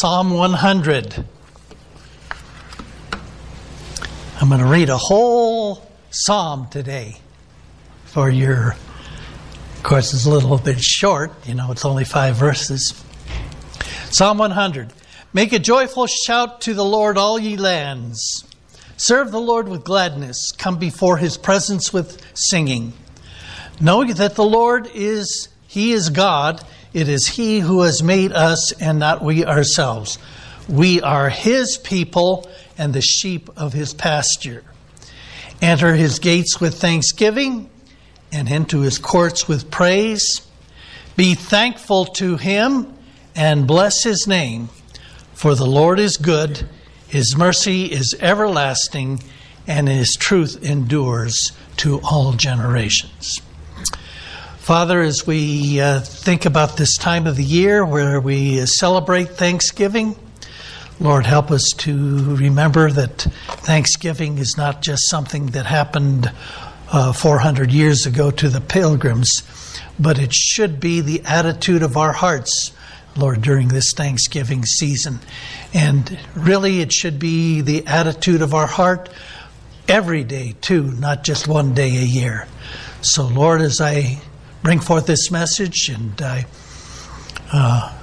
Psalm 100. I'm going to read a whole psalm today for your. Of course, it's a little bit short, you know, it's only five verses. Psalm 100. Make a joyful shout to the Lord, all ye lands. Serve the Lord with gladness. Come before his presence with singing. Know that the Lord is, he is God. It is he who has made us and not we ourselves. We are his people and the sheep of his pasture. Enter his gates with thanksgiving and into his courts with praise. Be thankful to him and bless his name. For the Lord is good, his mercy is everlasting, and his truth endures to all generations. Father, as we uh, think about this time of the year where we celebrate Thanksgiving, Lord, help us to remember that Thanksgiving is not just something that happened uh, 400 years ago to the pilgrims, but it should be the attitude of our hearts Lord, during this Thanksgiving season. And really, it should be the attitude of our heart every day, too, not just one day a year. So, Lord, as I bring forth this message and I uh,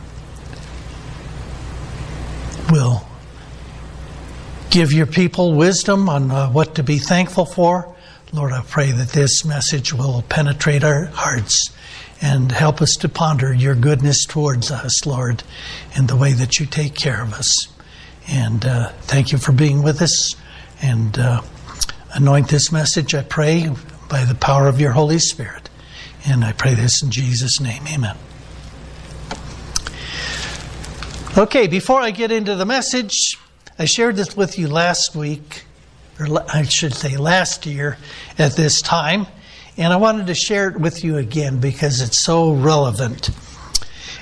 will give your people wisdom on uh, what to be thankful for, Lord, I pray that this message will penetrate our hearts and help us to ponder your goodness towards us, Lord, in the way that you take care of us. And uh, thank you for being with us. And uh, anoint this message, I pray, by the power of your Holy Spirit. And I pray this in Jesus' name. Amen. Okay, before I get into the message, I shared this with you last week, or I should say last year at this time. And I wanted to share it with you again because it's so relevant.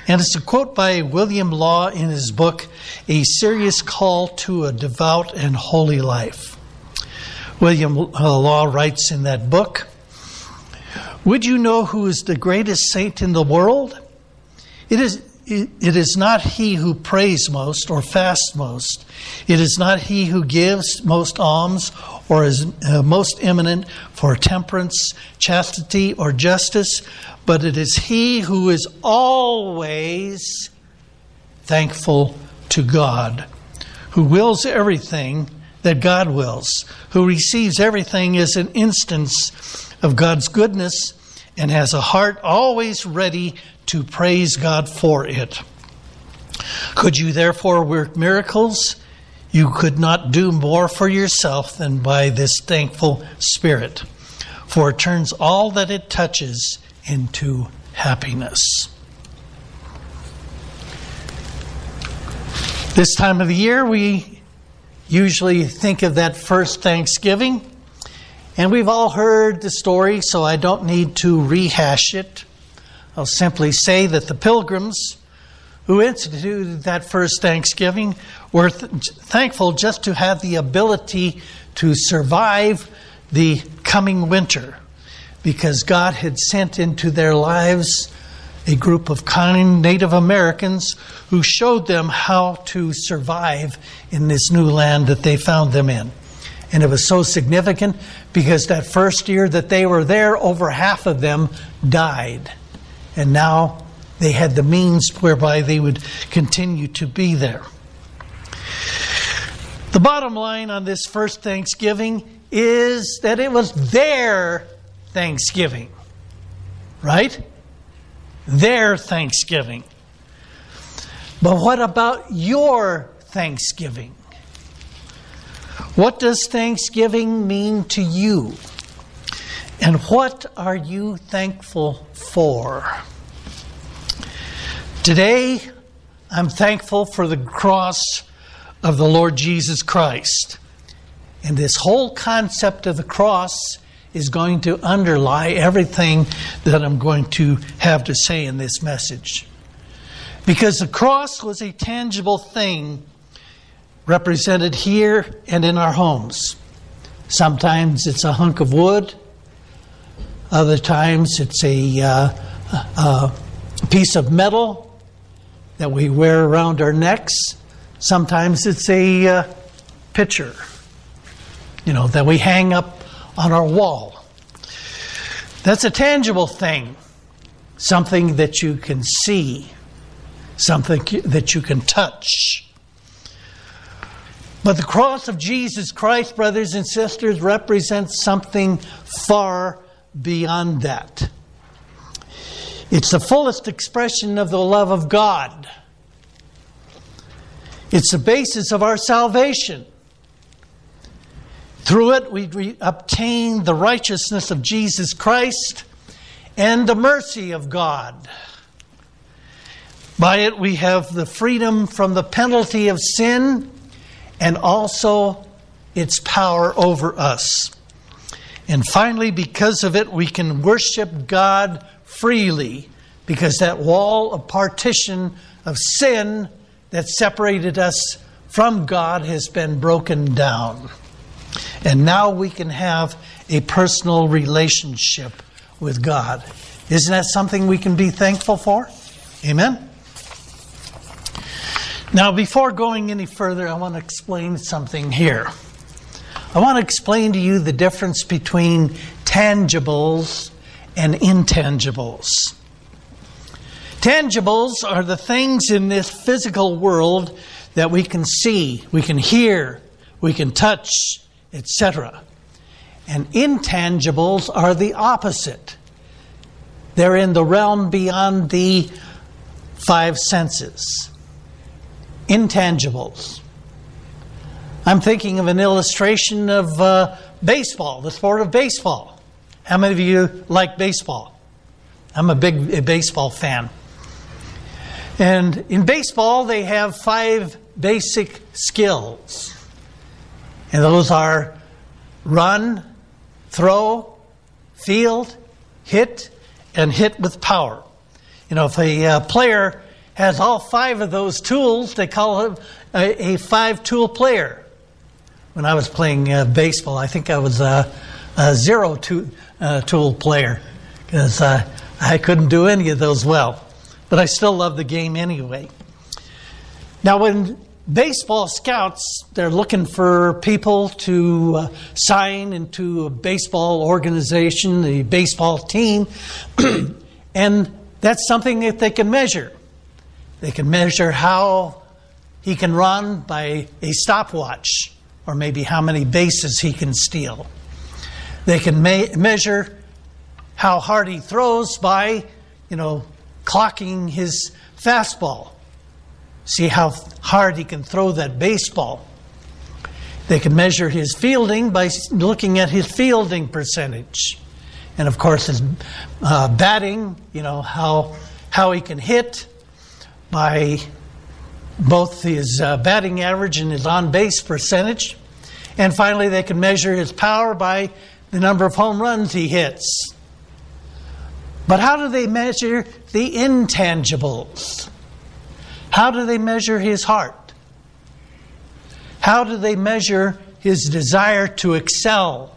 And it's a quote by William Law in his book, A Serious Call to a Devout and Holy Life. William uh, Law writes in that book Would you know who is the greatest saint in the world? It is it is not he who prays most or fasts most. It is not he who gives most alms or is uh, most eminent for temperance, chastity, or justice, but it is he who is always thankful to God, who wills everything that God wills, who receives everything as an instance of God's goodness and has a heart always ready to praise God for it. Could you therefore work miracles? You could not do more for yourself than by this thankful spirit, for it turns all that it touches into happiness. This time of the year, we usually think of that first Thanksgiving, and we've all heard the story, so I don't need to rehash it. I'll simply say that the pilgrims who instituted that first Thanksgiving were th- thankful just to have the ability to survive the coming winter because God had sent into their lives a group of kind Native Americans who showed them how to survive in this new land that they found them in. And it was so significant because that first year that they were there, over half of them died and now they had the means whereby they would continue to be there. The bottom line on this first Thanksgiving is that it was their Thanksgiving, right? Their Thanksgiving. But what about your Thanksgiving? What does Thanksgiving mean to you? And what are you thankful for? Today, I'm thankful for the cross of the Lord Jesus Christ. And this whole concept of the cross is going to underlie everything that I'm going to have to say in this message. Because the cross was a tangible thing represented here and in our homes. Sometimes it's a hunk of wood, other times it's a, uh, a piece of metal that we wear around our necks. Sometimes it's a uh, picture, you know, that we hang up on our wall. That's a tangible thing, something that you can see, something that you can touch. But the cross of Jesus Christ, brothers and sisters, represents something far beyond that. It's the fullest expression of the love of God. It's the basis of our salvation. Through it, we obtain the righteousness of Jesus Christ and the mercy of God. By it, we have the freedom from the penalty of sin and also its power over us. And finally, because of it, we can worship God freely because that wall of partition of sin that separated us from God has been broken down. And now we can have a personal relationship with God. Isn't that something we can be thankful for? Amen? Now, before going any further, I want to explain something here. I want to explain to you the difference between tangibles and intangibles. Tangibles are the things in this physical world that we can see, we can hear, we can touch, etc. And intangibles are the opposite. They're in the realm beyond the five senses. Intangibles. I'm thinking of an illustration of uh, baseball, the sport of baseball. How many of you like baseball? I'm a big baseball fan. And in baseball, they have five basic skills. And those are run, throw, field, hit, and hit with power. You know, if a uh, player has all five of those tools, they call him a, a five tool player when I was playing uh, baseball. I think I was a, a zero tool, uh, tool player because uh, I couldn't do any of those well. But I still love the game anyway. Now, when baseball scouts, they're looking for people to uh, sign into a baseball organization, the baseball team, and that's something that they can measure. They can measure how he can run by a stopwatch or maybe how many bases he can steal. They can measure how hard he throws by, you know, clocking his fastball. See how hard he can throw that baseball. They can measure his fielding by looking at his fielding percentage. And of course, his uh, batting, you know, how, how he can hit by both his uh, batting average and his on base percentage. And finally, they can measure his power by the number of home runs he hits. But how do they measure the intangibles? How do they measure his heart? How do they measure his desire to excel?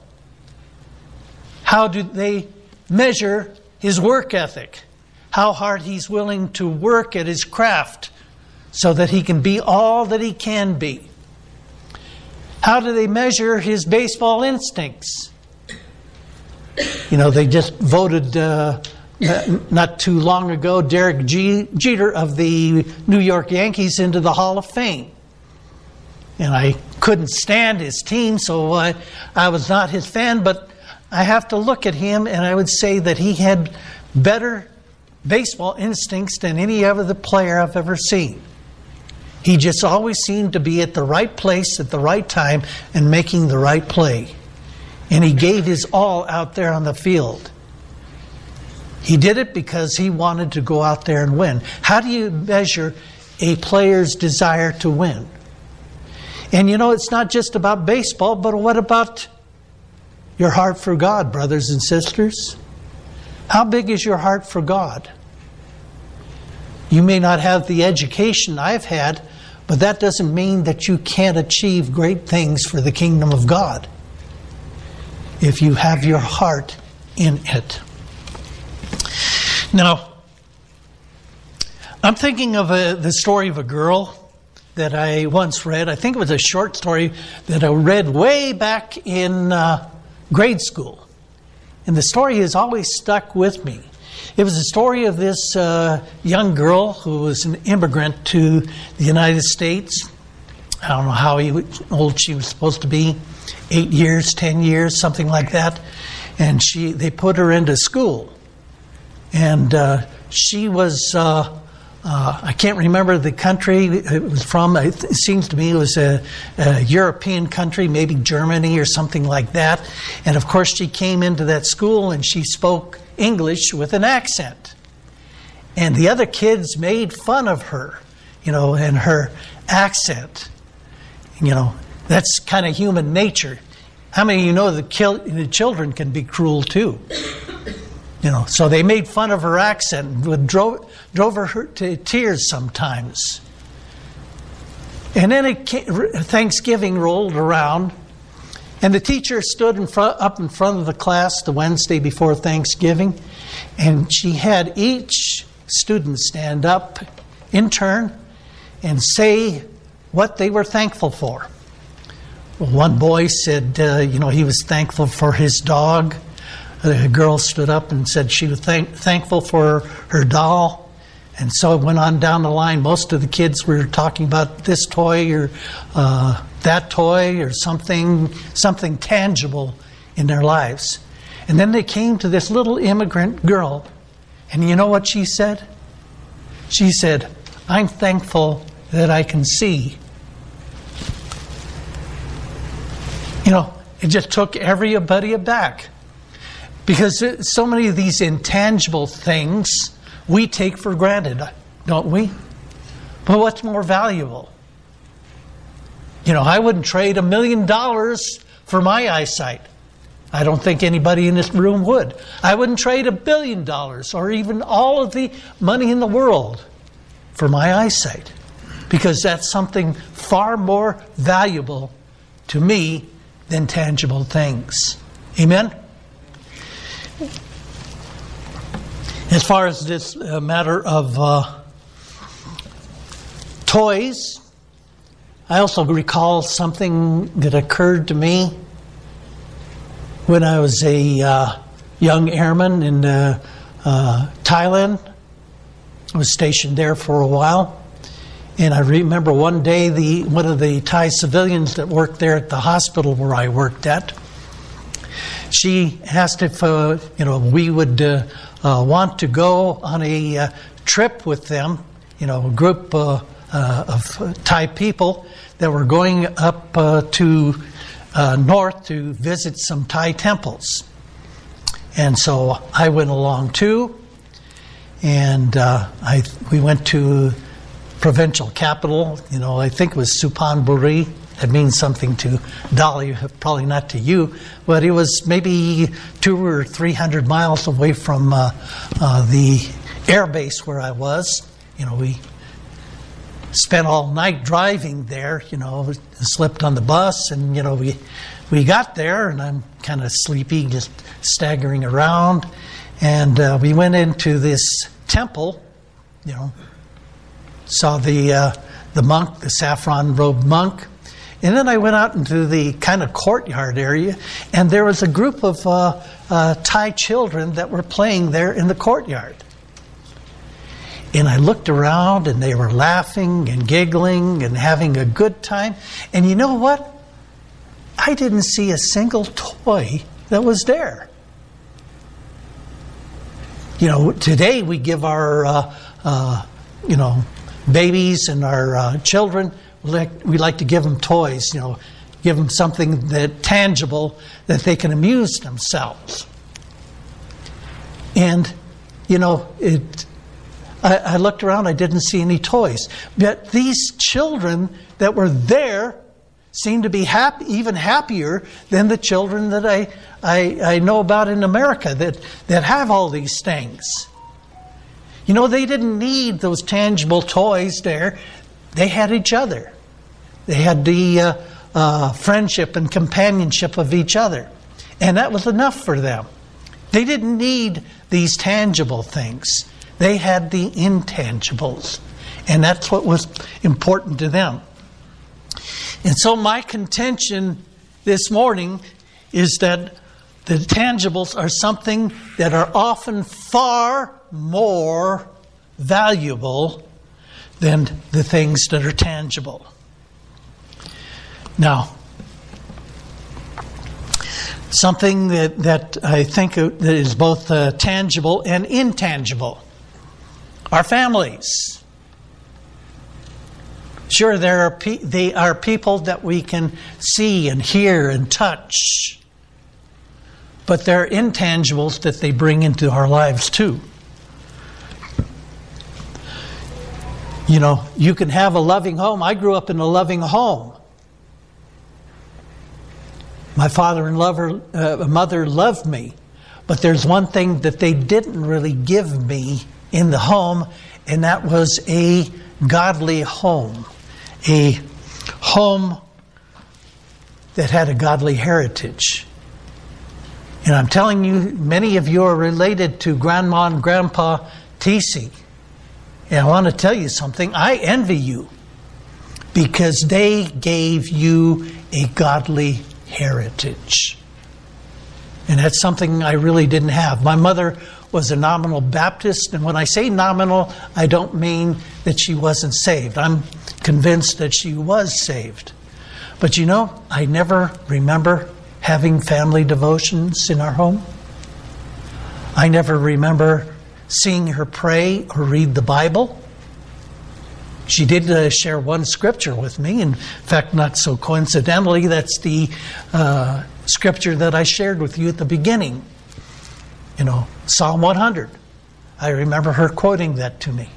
How do they measure his work ethic? How hard he's willing to work at his craft so that he can be all that he can be. How do they measure his baseball instincts? You know, they just voted uh, not too long ago Derek Jeter of the New York Yankees into the Hall of Fame. And I couldn't stand his team, so I, I was not his fan, but I have to look at him and I would say that he had better baseball instincts than any other player I've ever seen. He just always seemed to be at the right place at the right time and making the right play. And he gave his all out there on the field. He did it because he wanted to go out there and win. How do you measure a player's desire to win? And you know, it's not just about baseball, but what about your heart for God, brothers and sisters? How big is your heart for God? You may not have the education I've had, but that doesn't mean that you can't achieve great things for the kingdom of God if you have your heart in it. Now, I'm thinking of a, the story of a girl that I once read. I think it was a short story that I read way back in uh, grade school. And the story has always stuck with me. It was the story of this uh, young girl who was an immigrant to the United States. I don't know how old she was supposed to be eight years, ten years, something like that. And she, they put her into school. And uh, she was, uh, uh, I can't remember the country it was from. It seems to me it was a, a, European country, maybe Germany or something like that. And of course, she came into that school and she spoke English with an accent. And the other kids made fun of her, you know, and her accent. You know, that's kind of human nature. How many of you know the children can be cruel too? You know, so they made fun of her accent and drove, drove her to tears sometimes. And then Thanksgiving rolled around, and the teacher stood in front, up in front of the class the Wednesday before Thanksgiving, and she had each student stand up in turn and say what they were thankful for. Well, one boy said, uh, you know, he was thankful for his dog. A girl stood up and said she was thank- thankful for her doll. And so it went on down the line. Most of the kids were talking about this toy or uh, that toy or something, something tangible in their lives. And then they came to this little immigrant girl. And you know what she said? She said, I'm thankful that I can see. You know, it just took everybody aback. Because uh, so many of these intangible things we take for granted, don't we? But what's more valuable? You know, I wouldn't trade a million dollars for my eyesight. I don't think anybody in this room would. I wouldn't trade a billion dollars or even all of the money in the world for my eyesight because that's something far more valuable to me than tangible things. Amen? As far as this uh, matter of uh, toys, I also recall something that occurred to me when I was a uh, young airman in uh, uh, Thailand. I was stationed there for a while. And I remember one day the one of the Thai civilians that worked there at the hospital where I worked at. She asked if uh, you know we would uh, uh, want to go on a uh, trip with them. You know, a group uh, of Thai people that were going up to north to visit some Thai temples. And so I went along too, and I we went to provincial capital. You know, I think it was Supanburi. That means something to Dolly, probably not to you, but it was maybe two or three hundred miles away from uh, uh, the air base where I was. You know, we spent all night driving there. You know, slept on the bus, and you know, we we got there, and I'm kind of sleepy, just staggering around, and uh, we went into this temple. You know, saw the uh, the monk, the saffron robed monk. And then I went out into the kind of courtyard area, and there was a group of uh, uh, Thai children that were playing there in the courtyard. And I looked around, and they were laughing and giggling and having a good time. And you know what? I didn't see a single toy that was there. You know, today we give our, uh, uh you know, babies and our uh, children, we like to give them toys, you know, give them something that tangible that they can amuse themselves. And, you know, it, I, I looked around, I didn't see any toys. But these children that were there seemed to be happy, even happier than the children that I, I, I know about in America that, that have all these things. You know, they didn't need those tangible toys there, they had each other. They had the uh, uh, friendship and companionship of each other. And that was enough for them. They didn't need these tangible things, they had the intangibles. And that's what was important to them. And so, my contention this morning is that the tangibles are something that are often far more valuable than the things that are tangible. Now, something that, that I think is both uh, tangible and intangible our families. Sure, there are pe- they are people that we can see and hear and touch, but there are intangibles that they bring into our lives too. You know, you can have a loving home. I grew up in a loving home. My father and lover, uh, mother loved me, but there's one thing that they didn't really give me in the home, and that was a godly home, a home that had a godly heritage. And I'm telling you, many of you are related to Grandma and Grandpa TC. And I want to tell you something. I envy you because they gave you a godly heritage. And that's something I really didn't have. My mother was a nominal Baptist, and when I say nominal, I don't mean that she wasn't saved. I'm convinced that she was saved. But you know, I never remember having family devotions in our home. I never remember seeing her pray or read the Bible. She did uh, share one scripture with me. In fact, not so coincidentally, that's the uh, scripture that I shared with you at the beginning. You know, Psalm 100. I remember her quoting that to me.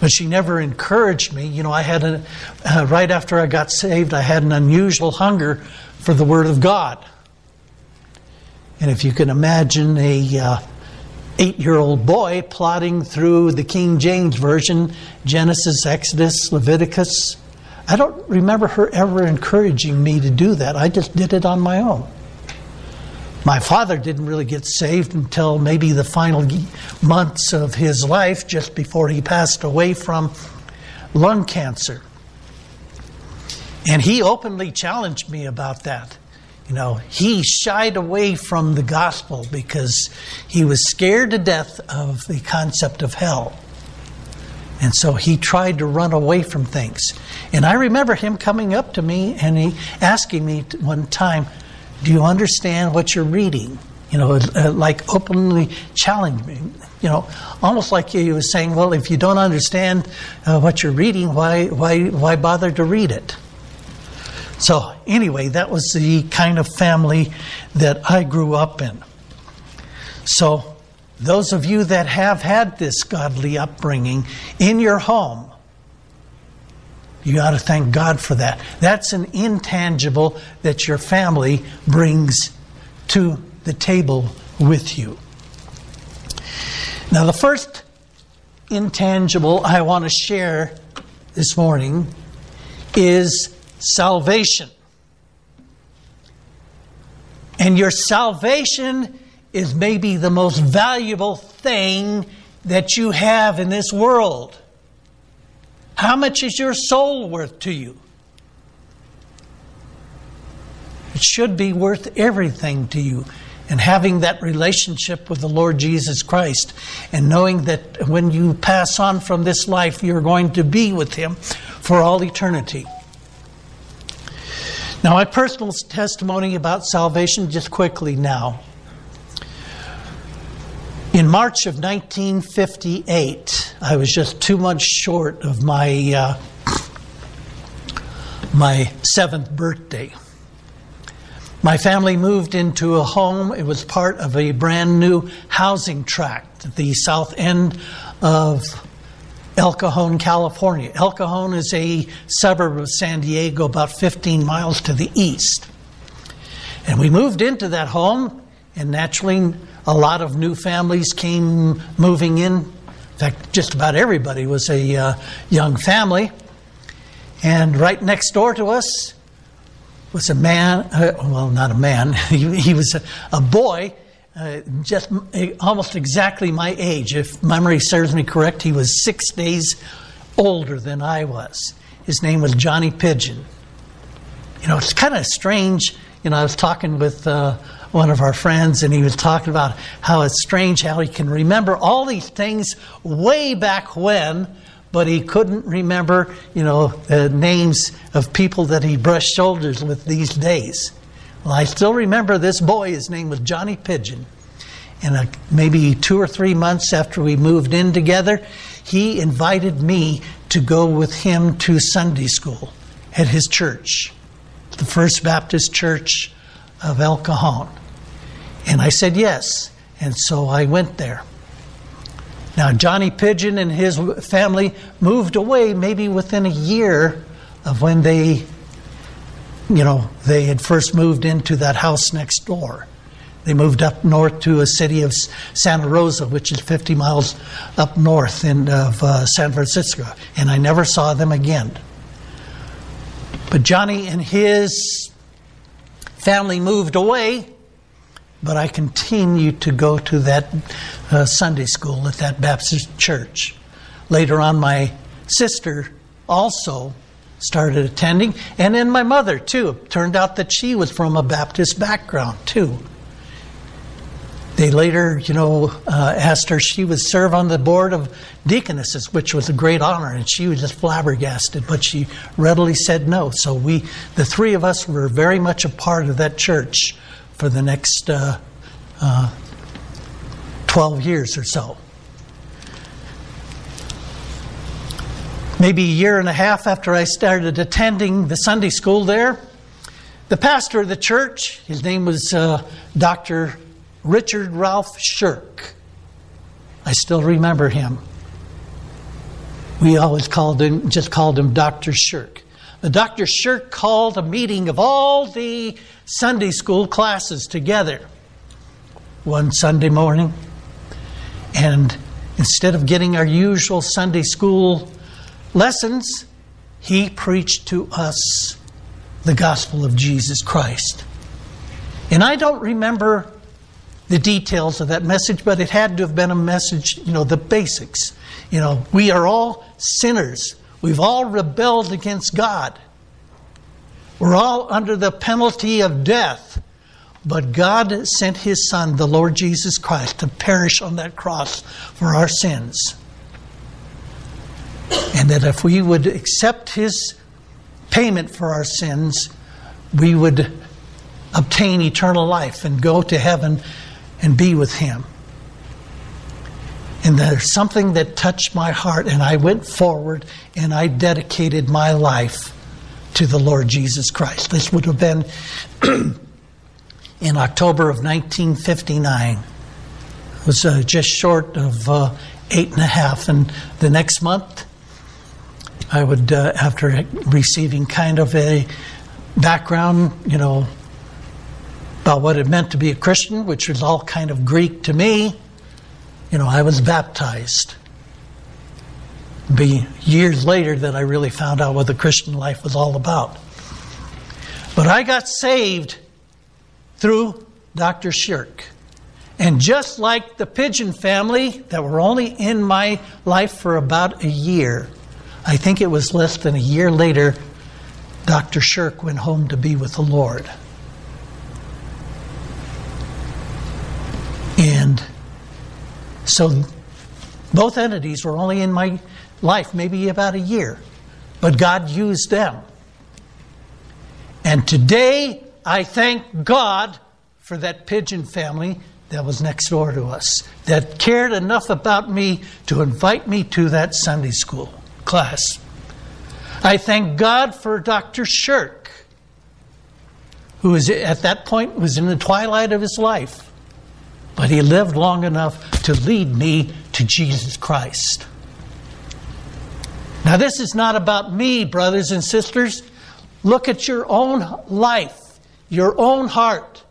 But she never encouraged me. You know, I had a, uh, right after I got saved, I had an unusual hunger for the Word of God. And if you can imagine a uh, eight year old boy plodding through the King James Version Genesis, Exodus, Leviticus. I don't remember her ever encouraging me to do that. I just did it on my own. My father didn't really get saved until maybe the final months of his life, just before he passed away from lung cancer. And he openly challenged me about that. You know, he shied away from the gospel because he was scared to death of the concept of hell. And so he tried to run away from things. And I remember him coming up to me and he asking me one time, Do you understand what you're reading? You know, like openly challenging me. You know, almost like he was saying, Well, if you don't understand uh, what you're reading, why, why, why bother to read it? So, anyway, that was the kind of family that I grew up in. So, those of you that have had this godly upbringing in your home, you ought to thank God for that. That's an intangible that your family brings to the table with you. Now, the first intangible I want to share this morning is salvation. And your salvation is maybe the most valuable thing that you have in this world. How much is your soul worth to you? It should be worth everything to you. And having that relationship with the Lord Jesus Christ and knowing that when you pass on from this life, you're going to be with Him for all eternity. Now, my personal testimony about salvation, just quickly now. In March of 1958, I was just two months short of my uh, my seventh birthday. My family moved into a home. It was part of a brand new housing tract at the south end of El Cajon, California. El Cajon is a suburb of San Diego, about 15 miles to the east. And we moved into that home, and naturally, a lot of new families came moving in. In fact, just about everybody was a uh, young family. And right next door to us was a man, uh, well, not a man, he, he was a, a boy uh, just almost exactly my age. If memory serves me correct, he was six days older than I was. His name was Johnny Pigeon. You know, it's kind of strange. You know, I was talking with uh, one of our friends, and he was talking about how it's strange how he can remember all these things way back when, but he couldn't remember, you know, the names of people that he brushed shoulders with these days. Well, I still remember this boy. His name was Johnny Pigeon. And uh, maybe two or three months after we moved in together, he invited me to go with him to Sunday school at his church, the First Baptist Church of El Cajon. And I said yes. And so I went there. Now, Johnny Pigeon and his family moved away maybe within a year of when they, you know, they had first moved into that house next door. They moved up north to a city of Santa Rosa, which is 50 miles up north in, of uh, San Francisco, and I never saw them again. But Johnny and his family moved away, but I continued to go to that uh, Sunday school at that Baptist church. Later on, my sister also started attending, and then my mother, too. It turned out that she was from a Baptist background, too. They later, you know, uh, asked her. She would serve on the board of deaconesses, which was a great honor, and she was just flabbergasted. But she readily said no. So we, the three of us, were very much a part of that church for the next uh, uh, 12 years or so. Maybe a year and a half after I started attending the Sunday school there, the pastor of the church, his name was uh, Dr. Richard Ralph Shirk. I still remember him. We always called him, just called him Dr. Shirk. The Dr. Shirk called a meeting of all the Sunday school classes together one Sunday morning. And instead of getting our usual Sunday school lessons, he preached to us the gospel of Jesus Christ. And I don't remember the details of that message, but it had to have been a message, you know, the basics. You know, we are all sinners. We've all rebelled against God. We're all under the penalty of death. But God sent His Son, the Lord Jesus Christ, to perish on that cross for our sins. And that if we would accept His payment for our sins, we would obtain eternal life and go to heaven and be with Him. And there's something that touched my heart, and I went forward and I dedicated my life to the Lord Jesus Christ. This would have been in October of 1959. It was uh, just short of uh, eight and a half. And the next month, I would, uh, after receiving kind of a background, you know, about what it meant to be a Christian, which was all kind of Greek to me, you know, I was baptized. Be years later that I really found out what the Christian life was all about. But I got saved through Dr. Shirk. And just like the Pigeon family that were only in my life for about a year, I think it was less than a year later, Dr. Shirk went home to be with the Lord. And so both entities were only in my life maybe about a year, but God used them. And today, I thank God for that pigeon family that was next door to us, that cared enough about me to invite me to that Sunday school class. I thank God for Dr. Shirk, who was at that point was in the twilight of his life but he lived long enough to lead me to Jesus Christ. Now, this is not about me, brothers and sisters. Look at your own life, your own heart,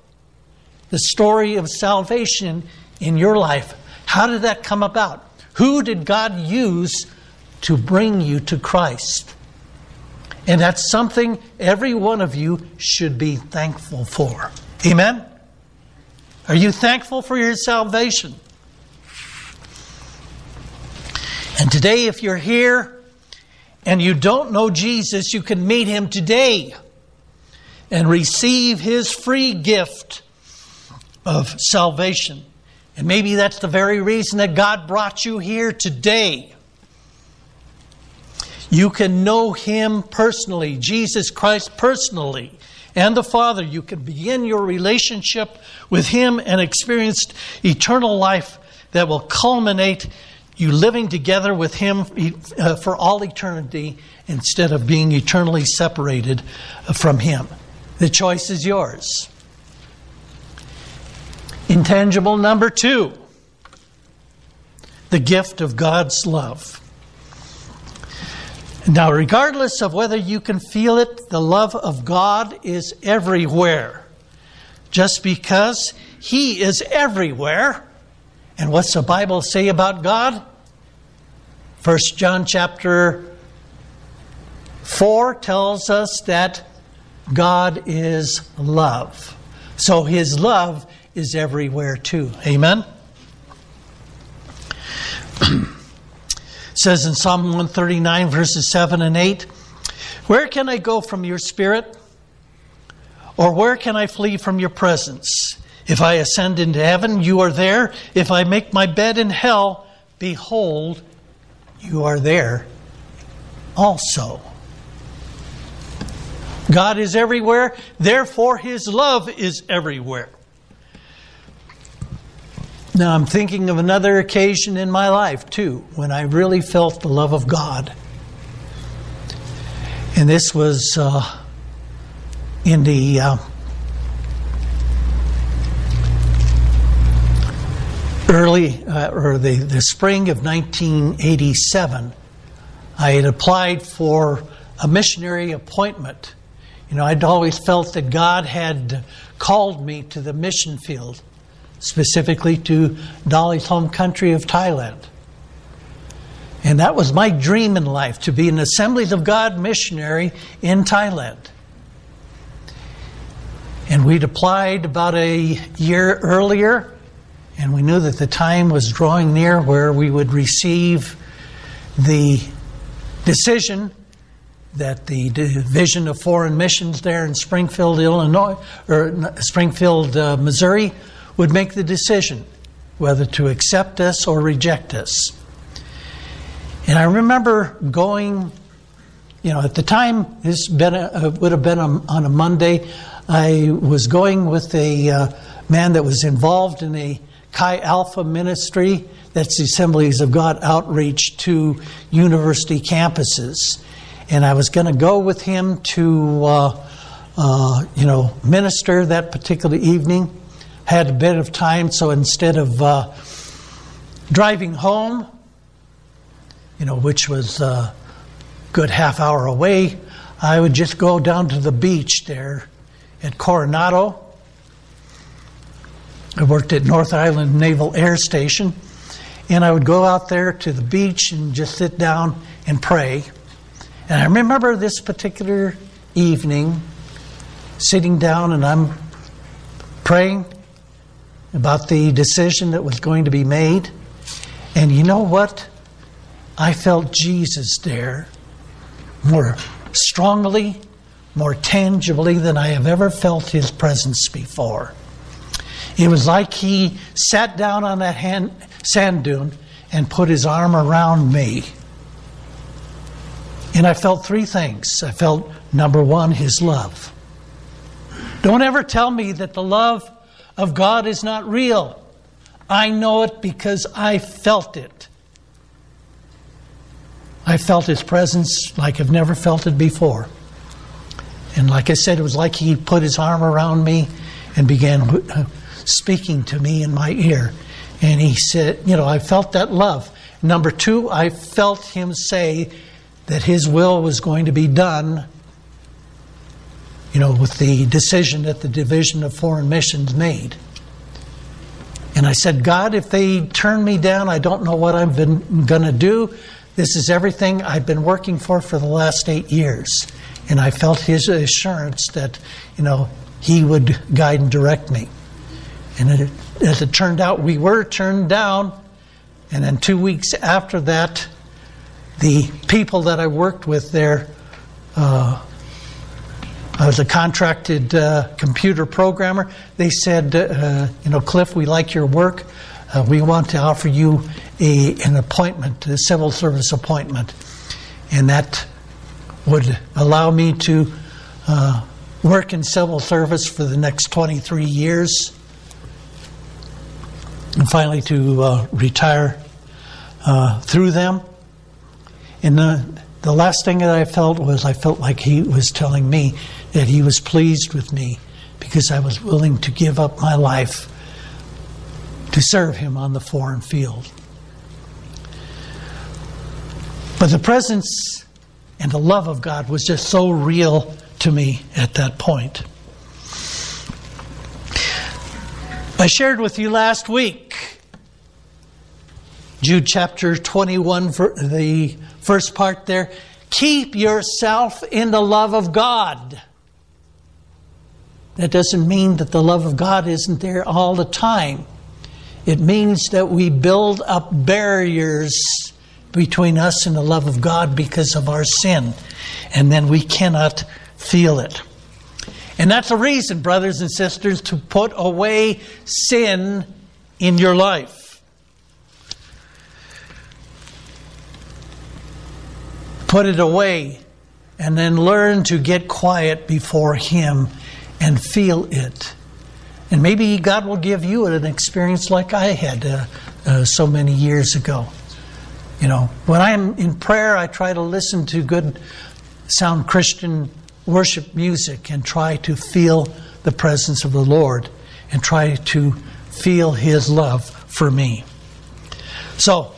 the story of salvation in your life. How did that come about? Who did God use to bring you to Christ? And that's something every one of you should be thankful for. Amen? Are you thankful for your salvation? And today, if you're here and you don't know Jesus, you can meet him today. and receive His free gift of salvation. And maybe that's the very reason that God brought you here today. You can know Him personally, Jesus Christ personally, and the Father. You can begin your relationship with Him and experience eternal life that will culminate you living together with Him uh, for all eternity instead of being eternally separated from Him. The choice is yours. Intangible number two the gift of God's love. Now, regardless of whether you can feel it, the love of God is everywhere. Just because He is everywhere. And what's the Bible say about God? First John chapter 4 tells us that God is love. So his love is everywhere too. Amen? says in Psalm 139, verses 7 and 8 Where can I go from your spirit? Or where can I flee from your presence? If I ascend into heaven, you are there. If I make my bed in hell, behold, you are there also. God is everywhere, therefore, His love is everywhere. Now, I'm thinking of another occasion in my life, too, when I really felt the love of God. And this was uh, in the uh, early, uh, or the, the spring of 1987. I had applied for a missionary appointment. You know, I'd always felt that God had called me to the mission field specifically to Dali's home country of Thailand. And that was my dream in life to be an Assemblies of God missionary in Thailand. And we'd applied about a year earlier, and we knew that the time was drawing near where we would receive the decision that the Division of Foreign Missions there in Springfield, Illinois, or Springfield, uh, Missouri, would make the decision whether to accept us or reject us. And I remember going, you know, at the time, this been a, uh, would have been a, on a Monday. I was going with a uh, man that was involved in a Chi Alpha ministry, that's the Assemblies of God outreach to university campuses. And I was going to go with him to, uh, uh, you know, minister that particular evening had a bit of time, so instead of uh, driving home, you know, which was a good half hour away, I would just go down to the beach there at Coronado. I worked at North Island Naval Air Station, and I would go out there to the beach and just sit down and pray. And I remember this particular evening sitting down and I'm praying about the decision that was going to be made. And you know what? I felt Jesus there more strongly, more tangibly than I have ever felt his presence before. It was like he sat down on that hand, sand dune and put his arm around me. And I felt three things. I felt, number one, his love. Don't ever tell me that the love of God is not real. I know it because I felt it. I felt His presence like I've never felt it before. And like I said, it was like He put His arm around me and began speaking to me in my ear. And He said, You know, I felt that love. Number two, I felt Him say that His will was going to be done you know, with the decision that the Division of Foreign Missions made. And I said, God, if they turn me down, I don't know what I'm going to do. This is everything I've been working for for the last eight years. And I felt his assurance that, you know, he would guide and direct me. And it, as it turned out, we were turned down. And then two weeks after that, the people that I worked with there uh, I was a contracted uh, computer programmer. They said, uh, you know, Cliff, we like your work. Uh, we want to offer you a, an appointment, a civil service appointment. And that would allow me to uh, work in civil service for the next 23 years and finally to uh, retire uh, through them. And the last thing that I felt was I felt like he was telling me that he was pleased with me because I was willing to give up my life to serve him on the foreign field. But the presence and the love of God was just so real to me at that point. I shared with you last week Jude chapter 21, the first part there. Keep yourself in the love of God. That doesn't mean that the love of God isn't there all the time. It means that we build up barriers between us and the love of God because of our sin, and then we cannot feel it. And that's a reason, brothers and sisters, to put away sin in your life. Put it away and then learn to get quiet before Him and feel it. And maybe God will give you an experience like I had uh, uh, so many years ago. You know, when I'm in prayer, I try to listen to good, sound Christian worship music and try to feel the presence of the Lord and try to feel His love for me. So,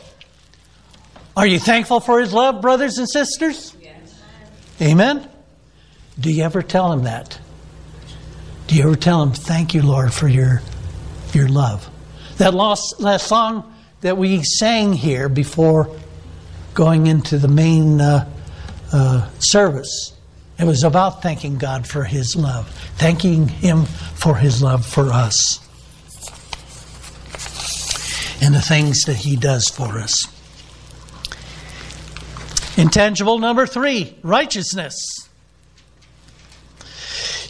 are you thankful for His love, brothers and sisters? Yes. Amen? Do you ever tell Him that? Do you ever tell Him, Thank you, Lord, for your, your love? That last, last song that we sang here before going into the main uh, uh, service it was about thanking God for His love, thanking Him for His love for us, and the things that He does for us. Intangible number three righteousness.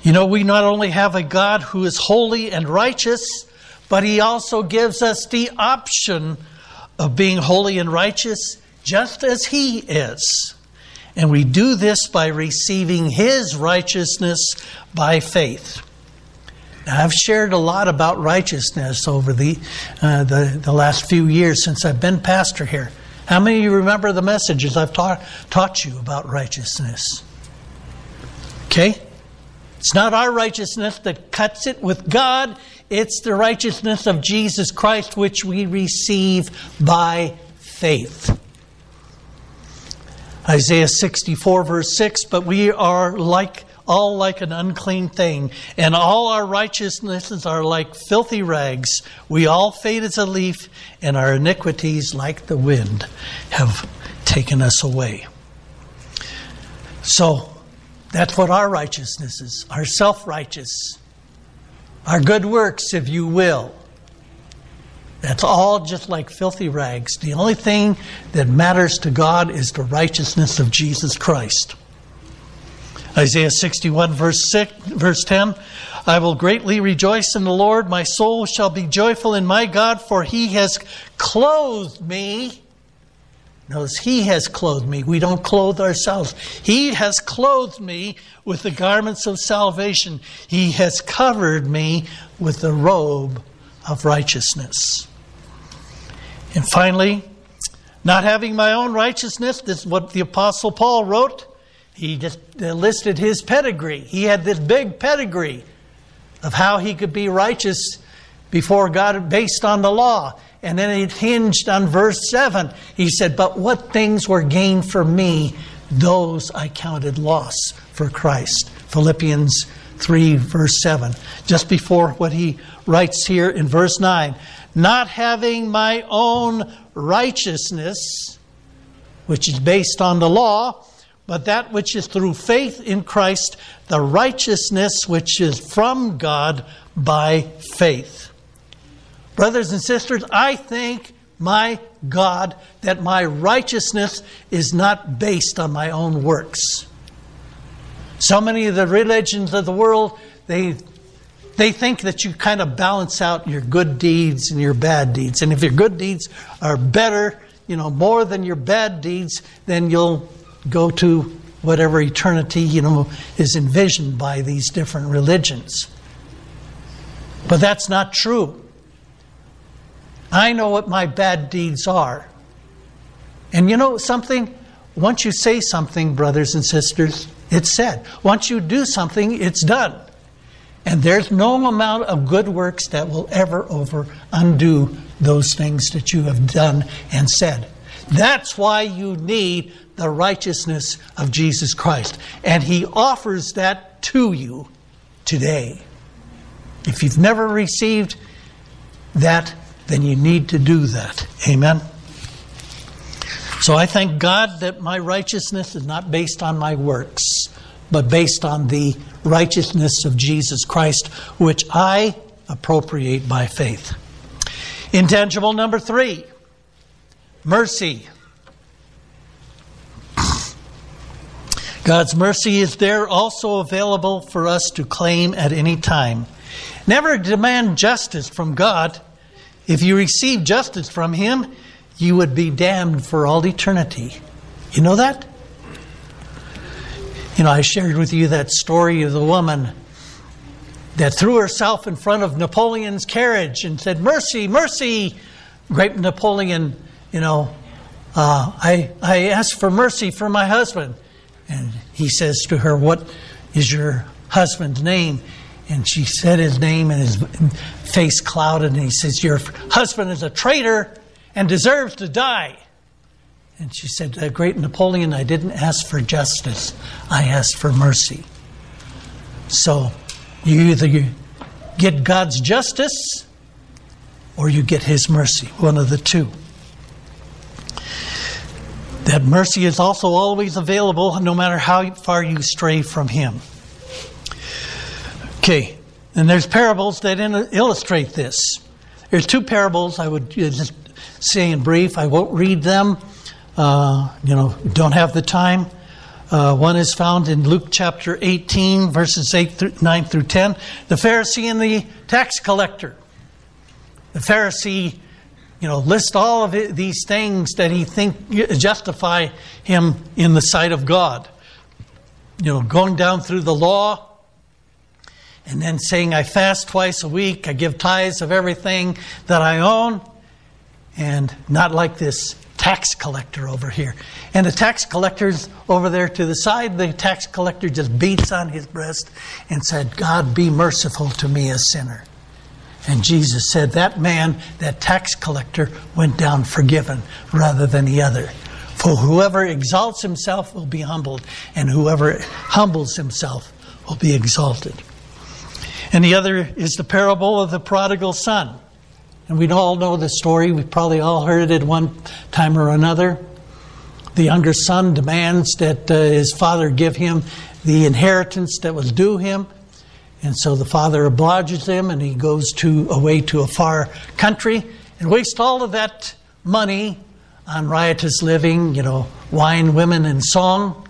You know, we not only have a God who is holy and righteous, but He also gives us the option of being holy and righteous just as He is. And we do this by receiving His righteousness by faith. Now, I've shared a lot about righteousness over the, uh, the, the last few years since I've been pastor here. How many of you remember the messages I've taught, taught you about righteousness? Okay? It's not our righteousness that cuts it with God, it's the righteousness of Jesus Christ which we receive by faith. Isaiah 64, verse 6 But we are like all like an unclean thing, and all our righteousnesses are like filthy rags. We all fade as a leaf, and our iniquities, like the wind, have taken us away. So, that's what our righteousness is our self righteous, our good works, if you will. That's all just like filthy rags. The only thing that matters to God is the righteousness of Jesus Christ. Isaiah 61, verse, 6, verse 10 I will greatly rejoice in the Lord. My soul shall be joyful in my God, for he has clothed me. Notice, he has clothed me. We don't clothe ourselves. He has clothed me with the garments of salvation. He has covered me with the robe of righteousness. And finally, not having my own righteousness, this is what the Apostle Paul wrote. He just listed his pedigree. He had this big pedigree of how he could be righteous before God based on the law. And then it hinged on verse 7. He said, But what things were gained for me, those I counted loss for Christ. Philippians 3, verse 7. Just before what he writes here in verse 9 not having my own righteousness, which is based on the law, but that which is through faith in Christ, the righteousness which is from God by faith. Brothers and sisters, I thank my God that my righteousness is not based on my own works. So many of the religions of the world, they they think that you kind of balance out your good deeds and your bad deeds. And if your good deeds are better, you know, more than your bad deeds, then you'll go to whatever eternity, you know, is envisioned by these different religions. But that's not true. I know what my bad deeds are. And you know something? Once you say something, brothers and sisters, it's said. Once you do something, it's done. And there's no amount of good works that will ever over undo those things that you have done and said. That's why you need the righteousness of Jesus Christ. And He offers that to you today. If you've never received that, then you need to do that. Amen. So I thank God that my righteousness is not based on my works, but based on the righteousness of Jesus Christ, which I appropriate by faith. Intangible number three mercy. God's mercy is there also available for us to claim at any time. Never demand justice from God. If you receive justice from Him, you would be damned for all eternity. You know that? You know, I shared with you that story of the woman that threw herself in front of Napoleon's carriage and said, Mercy, mercy. Great Napoleon, you know, uh, I, I asked for mercy for my husband. And he says to her, What is your husband's name? And she said his name, and his face clouded, and he says, Your husband is a traitor and deserves to die. And she said, Great Napoleon, I didn't ask for justice, I asked for mercy. So you either get God's justice or you get His mercy, one of the two. That mercy is also always available no matter how far you stray from Him. Okay, and there's parables that illustrate this. There's two parables I would just say in brief. I won't read them. Uh, you know, don't have the time. Uh, one is found in Luke chapter 18, verses 8 through, 9 through 10. The Pharisee and the tax collector. The Pharisee, you know, lists all of these things that he think justify him in the sight of God. You know, going down through the law, and then saying, I fast twice a week, I give tithes of everything that I own, and not like this tax collector over here. And the tax collector's over there to the side. The tax collector just beats on his breast and said, God, be merciful to me, a sinner. And Jesus said, That man, that tax collector, went down forgiven rather than the other. For whoever exalts himself will be humbled, and whoever humbles himself will be exalted. And the other is the parable of the prodigal son. And we all know the story. We've probably all heard it at one time or another. The younger son demands that uh, his father give him the inheritance that was due him. And so the father obliges him and he goes to away to a far country and wastes all of that money on riotous living, you know, wine, women, and song.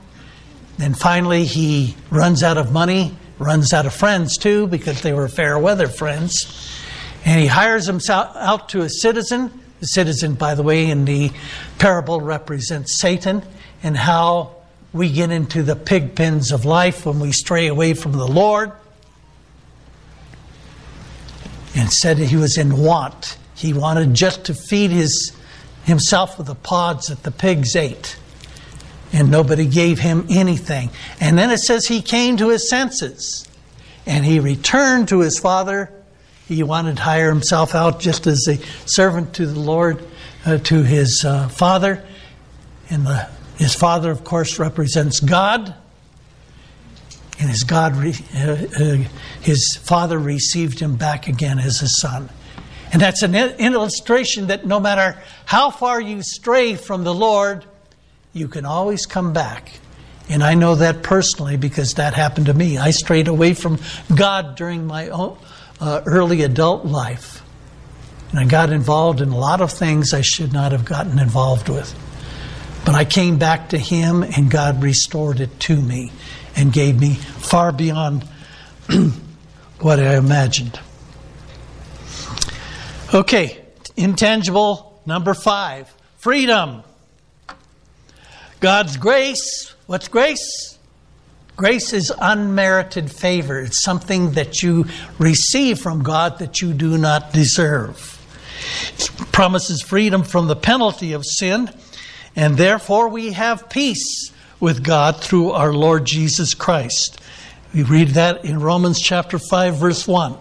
Then finally he runs out of money, runs out of friends too, because they were fair weather friends. And he hires himself out to a citizen. The citizen, by the way, in the parable represents Satan and how we get into the pig pens of life when we stray away from the Lord. And said he was in want. He wanted just to feed his, himself with the pods that the pigs ate. And nobody gave him anything. And then it says he came to his senses. And he returned to his father he wanted to hire himself out just as a servant to the Lord, uh, to his uh, father. And the, his father, of course, represents God. And his God, re, uh, uh his father received him back again as a son. And that's an illustration that no matter how far you stray from the Lord, you can always come back. And I know that personally because that happened to me. I strayed away from God during my own, uh, early adult life. And I got involved in a lot of things I should not have gotten involved with. But I came back to Him and God restored it to me. and gave me far beyond what I imagined. Okay, intangible number five freedom. God's grace. What's grace? Grace is unmerited favor. It's something that you receive from God that you do not deserve. It promises freedom from the penalty of sin, and therefore we have peace with God through our Lord Jesus Christ. We read that in Romans chapter 5 verse 1.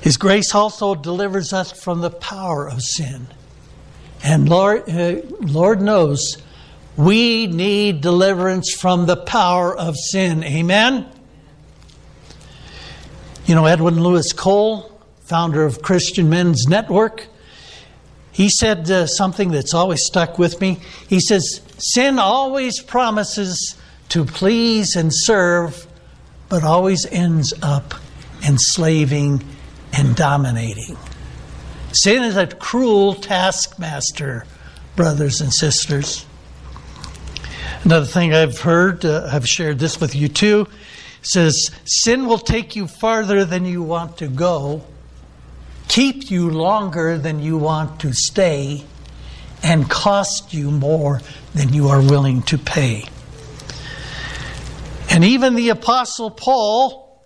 His grace also delivers us from the power of sin. And Lord, uh, Lord knows we need deliverance from the power of sin. Amen? You know, Edwin Louis Cole, founder of Christian Men's Network, he said uh, something that's always stuck with me. He says, Sin always promises to please and serve, but always ends up enslaving and dominating. Sin is a cruel taskmaster, brothers and sisters. Another thing I've heard, uh, I've shared this with you too, says sin will take you farther than you want to go, keep you longer than you want to stay, and cost you more than you are willing to pay. And even the Apostle Paul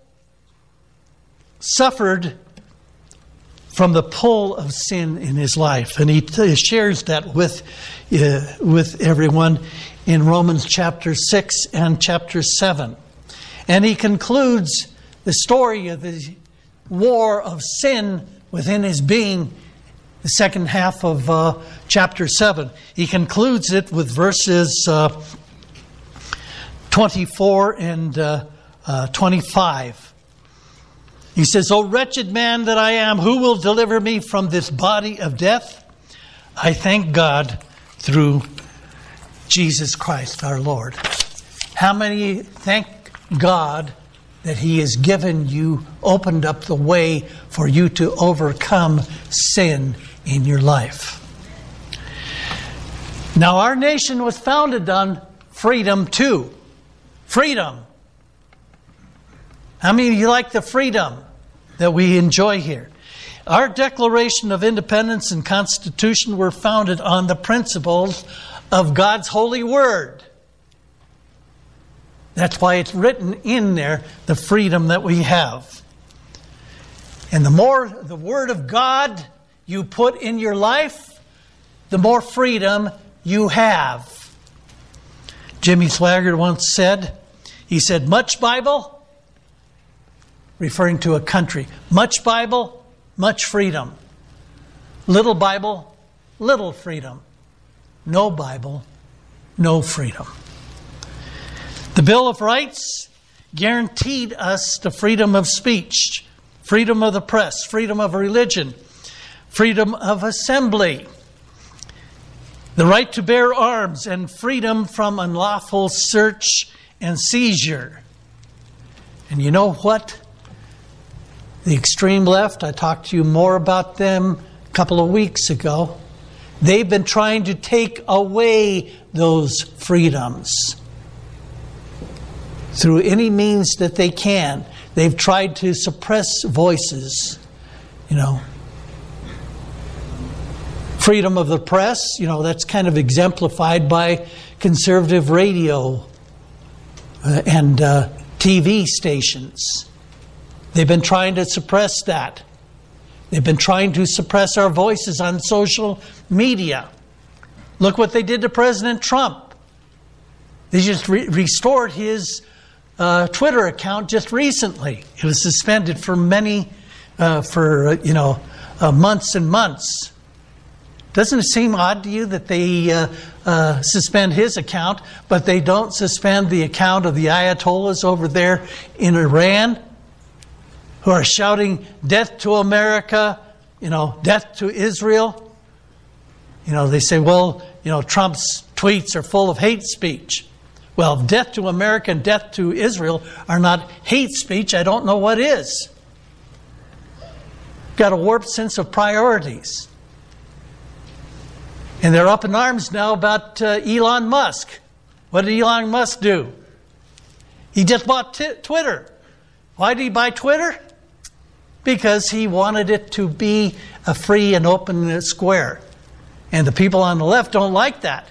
suffered from the pull of sin in his life. And he t- shares that with, uh, with everyone in Romans chapter 6 and chapter 7. And he concludes the story of the war of sin within his being, the second half of uh, chapter 7. He concludes it with verses uh, 24 and uh, uh 25. He says, O wretched man that I am, who will deliver me from this body of death? I thank God through Jesus Christ our Lord. How many thank God that He has given you, opened up the way for you to overcome sin in your life? Now, our nation was founded on freedom too. Freedom. How many of you like the freedom that we enjoy here? Our Declaration of Independence and Constitution were founded on the principles of God's holy word. That's why it's written in there the freedom that we have. And the more the word of God you put in your life, the more freedom you have. Jimmy Swaggart once said, he said, much Bible, referring to a country. Much Bible, much freedom. Little Bible, little freedom. No Bible, no freedom. The Bill of Rights guaranteed us the freedom of speech, freedom of the press, freedom of religion, freedom of assembly, the right to bear arms, and freedom from unlawful search and seizure. And you know what? The extreme left, I talked to you more about them a couple of weeks ago. They've been trying to take away those freedoms through any means that they can. They've tried to suppress voices, you know. Freedom of the press, you know, that's kind of exemplified by conservative radio uh, and uh, TV stations. They've been trying to suppress that. They've been trying to suppress our voices on social media. Look what they did to President Trump. They just re- restored his uh, Twitter account just recently. It was suspended for many, uh, for uh, you know, uh, months and months. Doesn't it seem odd to you that they uh, uh, suspend his account, but they don't suspend the account of the Ayatollahs over there in Iran? Who are shouting, Death to America, you know, death to Israel. You know, they say, well, you know, Trump's tweets are full of hate speech. Well, death to America and death to Israel are not hate speech. I don't know what is. Got a warped sense of priorities. And they're up in arms now about uh, Elon Musk. What did Elon Musk do? He just bought t- Twitter. Why did he buy Twitter? Because he wanted it to be a free and open square. And the people on the left don't like that.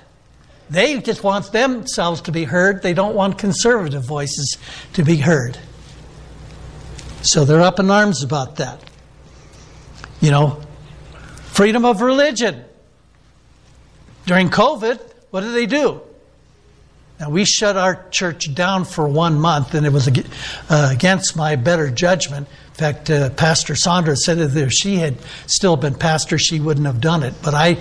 They just want themselves to be heard. They don't want conservative voices to be heard. So they're up in arms about that. You know, freedom of religion. During COVID, what did they do? Now, we shut our church down for one month, and it was uh, against my better judgment. In fact, uh, Pastor Sandra said that if she had still been pastor, she wouldn't have done it. But I,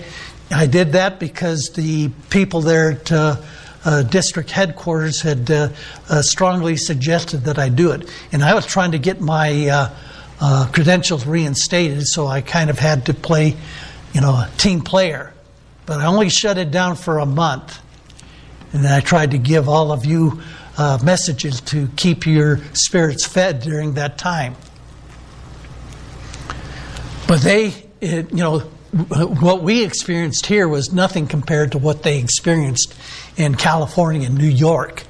I did that because the people there at uh, uh district headquarters had uh, uh, strongly suggested that I do it. And I was trying to get my credentials reinstated, so I kind of had to play, you know, a team player. But I only shut it down for a month. And I tried to give all of you uh, messages to keep your spirits fed during that time. But they, it, you know, what we experienced here was nothing compared to what they experienced in California and New York,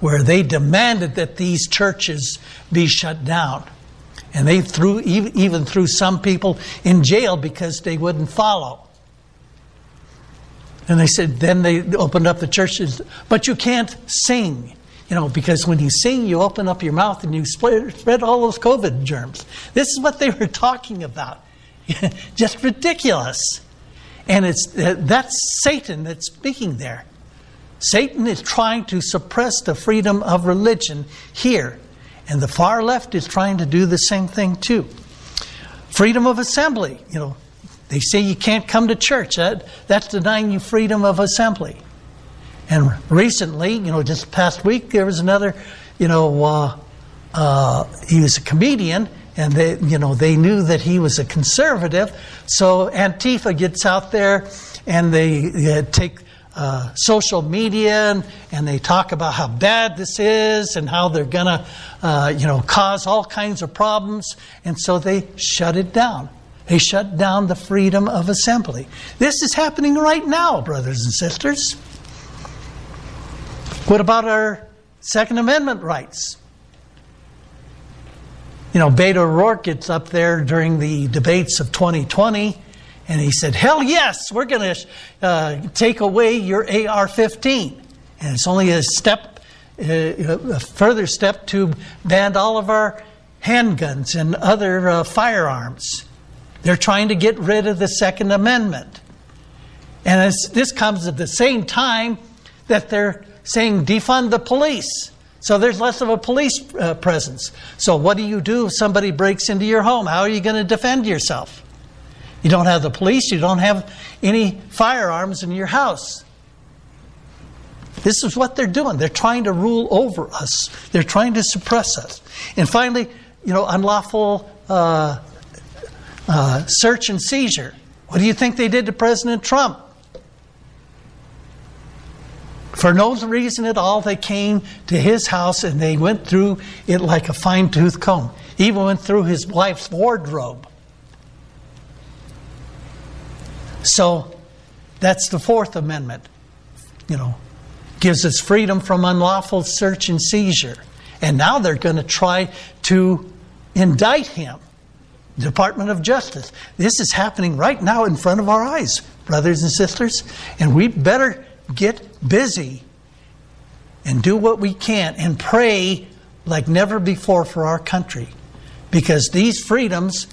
where they demanded that these churches be shut down. And they threw, even threw some people in jail because they wouldn't follow. And they said, then they opened up the churches, but you can't sing. You know, because when you sing, you open up your mouth and you spread all those COVID germs. This is what they were talking about. Just ridiculous. And it's that's Satan that's speaking there. Satan is trying to suppress the freedom of religion here. And the far left is trying to do the same thing too. Freedom of assembly, you know, they say you can't come to church. That, that's denying you freedom of assembly. And recently, you know, just past week, there was another, you know, uh, uh, he was a comedian, and they, you know, they knew that he was a conservative. So Antifa gets out there, and they take uh, social media and, and, they talk about how bad this is and how they're going to, uh, you know, cause all kinds of problems. And so they shut it down. They shut down the freedom of assembly. This is happening right now, brothers and sisters. What about our Second Amendment rights? You know, Beto O'Rourke gets up there during the debates of 2020 and he said, Hell yes, we're going to uh, take away your AR 15. And it's only a step, uh, a further step to ban all of our handguns and other uh, firearms. They're trying to get rid of the Second Amendment. And this comes at the same time that they're saying defund the police. So there's less of a police uh, presence. So what do you do if somebody breaks into your home? How are you going to defend yourself? You don't have the police, you don't have any firearms in your house. This is what they're doing. They're trying to rule over us. They're trying to suppress us. And finally, you know, unlawful uh, uh, search and seizure. What do you think they did to President Trump? For no reason at all, they came to his house and they went through it like a fine tooth comb. Even went through his wife's wardrobe. So that's the Fourth Amendment. You know, gives us freedom from unlawful search and seizure. And now they're going to try to indict him. Department of Justice. This is happening right now in front of our eyes, brothers and sisters. And we better get busy and do what we can and pray like never before for our country because these freedoms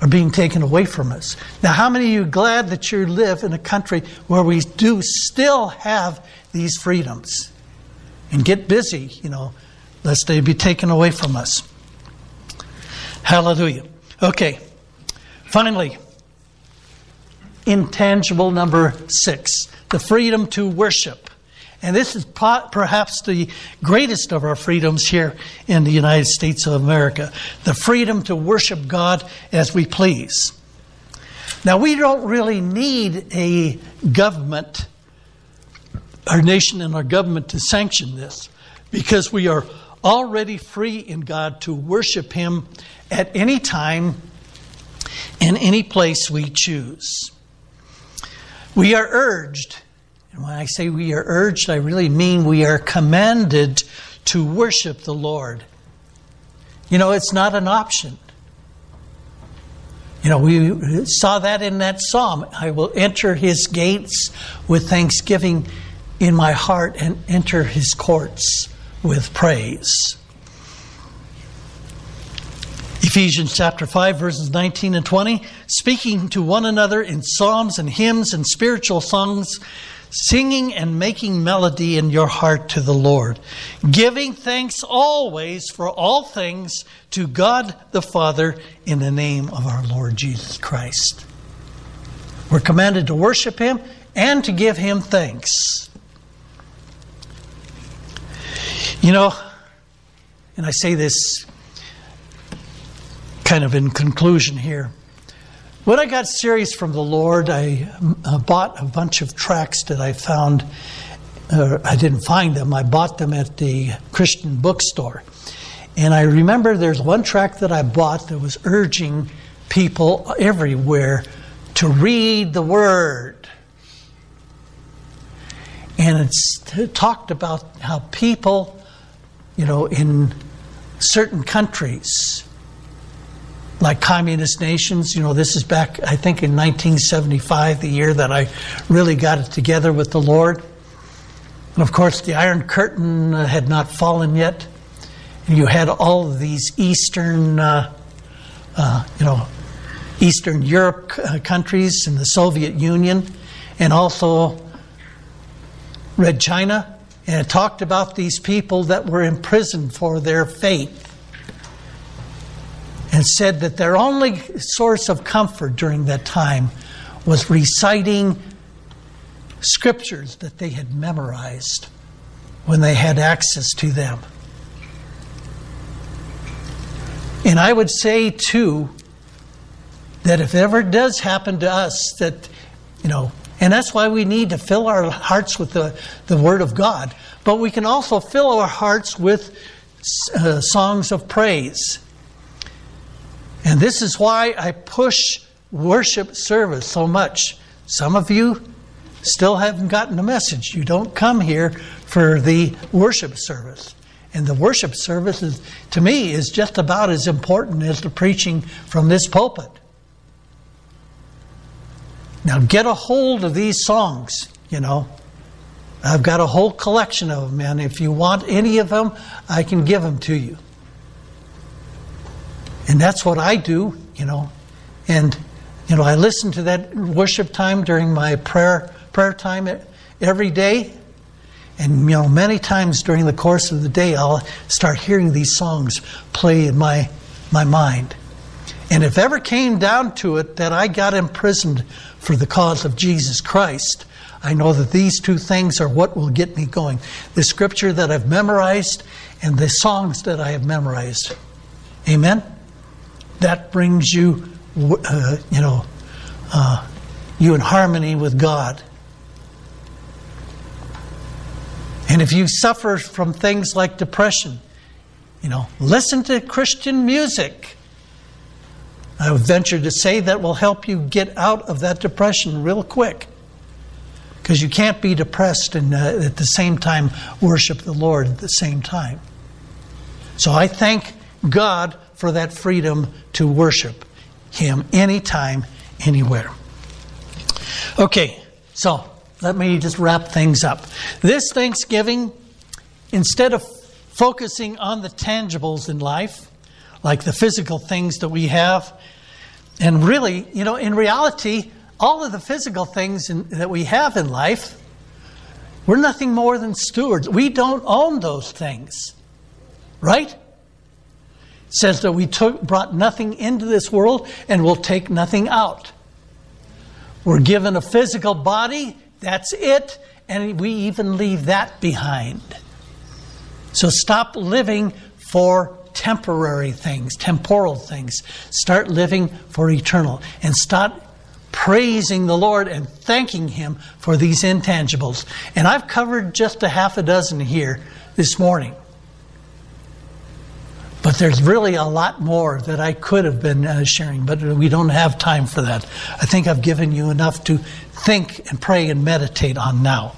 are being taken away from us. Now, how many of you glad that you live in a country where we do still have these freedoms? And get busy, you know, lest they be taken away from us. Hallelujah. Okay. Finally, intangible number six the freedom to worship. And this is perhaps the greatest of our freedoms here in the United States of America the freedom to worship God as we please. Now, we don't really need a government, our nation and our government, to sanction this because we are already free in God to worship Him at any time in any place we choose. We are urged, and when I say we are urged, I really mean we are commanded to worship the Lord. You know, it's not an option. You know, we saw that in that psalm. I will enter his gates with thanksgiving in my heart and enter his courts with praise. Ephesians chapter 5, verses 19 and 20, speaking to one another in psalms and hymns and spiritual songs, singing and making melody in your heart to the Lord, giving thanks always for all things to God the Father in the name of our Lord Jesus Christ. We're commanded to worship Him and to give Him thanks. You know, and I say this kind of in conclusion here. When I got serious from the Lord, I uh, bought a bunch of tracts that I found. Uh, I didn't find them, I bought them at the Christian bookstore. And I remember there's one tract that I bought that was urging people everywhere to read the Word. And it talked about how people, you know, in certain countries, like communist nations. You know, this is back, I think, in 1975, the year that I really got it together with the Lord. And of course, the Iron Curtain uh, had not fallen yet. And you had all of these Eastern, uh, uh, you know, Eastern Europe uh, countries and the Soviet Union, and also Red China. And it talked about these people that were imprisoned for their faith and said that their only source of comfort during that time was reciting scriptures that they had memorized when they had access to them. And I would say, too, that if ever does happen to us, that, you know, and that's why we need to fill our hearts with the, the Word of God, but we can also fill our hearts with uh, songs of praise and this is why I push worship service so much. Some of you still haven't gotten the message. You don't come here for the worship service. And the worship service, is, to me, is just about as important as the preaching from this pulpit. Now, get a hold of these songs, you know. I've got a whole collection of them, and if you want any of them, I can give them to you. And that's what I do, you know. And, you know, I listen to that worship time during my prayer, prayer time every day. And, you know, many times during the course of the day, I'll start hearing these songs play in my, my mind. And if ever came down to it that I got imprisoned for the cause of Jesus Christ, I know that these two things are what will get me going the scripture that I've memorized and the songs that I have memorized. Amen? That brings you, uh, you know, uh, you in harmony with God. And if you suffer from things like depression, you know, listen to Christian music. I would venture to say that will help you get out of that depression real quick. Because you can't be depressed and uh, at the same time worship the Lord at the same time. So I thank God for that freedom to worship Him anytime, anywhere. Okay, so let me just wrap things up. This Thanksgiving, instead of focusing on the tangibles in life, like the physical things that we have, and really, you know, in reality, all of the physical things in, that we have in life, we're nothing more than stewards. We don't own those things, right? Says that we took, brought nothing into this world and will take nothing out. We're given a physical body, that's it, and we even leave that behind. So stop living for temporary things, temporal things. Start living for eternal and start praising the Lord and thanking Him for these intangibles. And I've covered just a half a dozen here this morning. But there's really a lot more that I could have been uh, sharing, but we don't have time for that. I think I've given you enough to think and pray and meditate on now.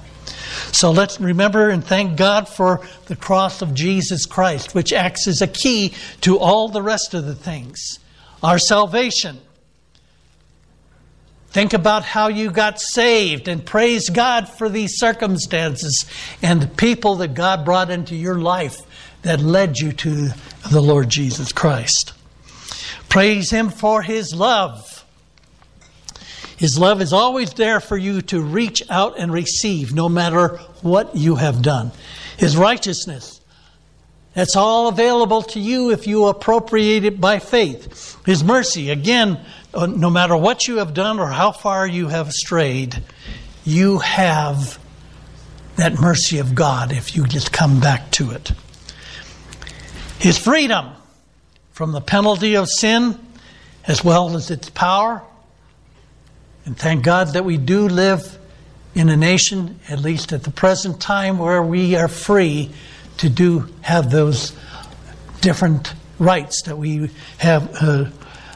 So let's remember and thank God for the cross of Jesus Christ, which acts as a key to all the rest of the things. Our salvation. Think about how you got saved and praise God for these circumstances and the people that God brought into your life that led you to the Lord Jesus Christ. Praise Him for His love. His love is always there for you to reach out and receive, no matter what you have done. His righteousness, that's all available to you if you appropriate it by faith. His mercy, again, uh, no matter what you have done or how far you have strayed, you have that mercy of God if you just come back to it. His freedom from the penalty of sin as well as its power. And thank God that we do live in a nation, at least at the present time, where we are free to do have those different rights that we have. Uh,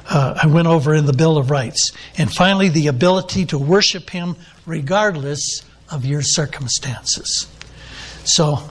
uh, I went over in the Bill of Rights. And finally, the ability to worship Him regardless of your circumstances. So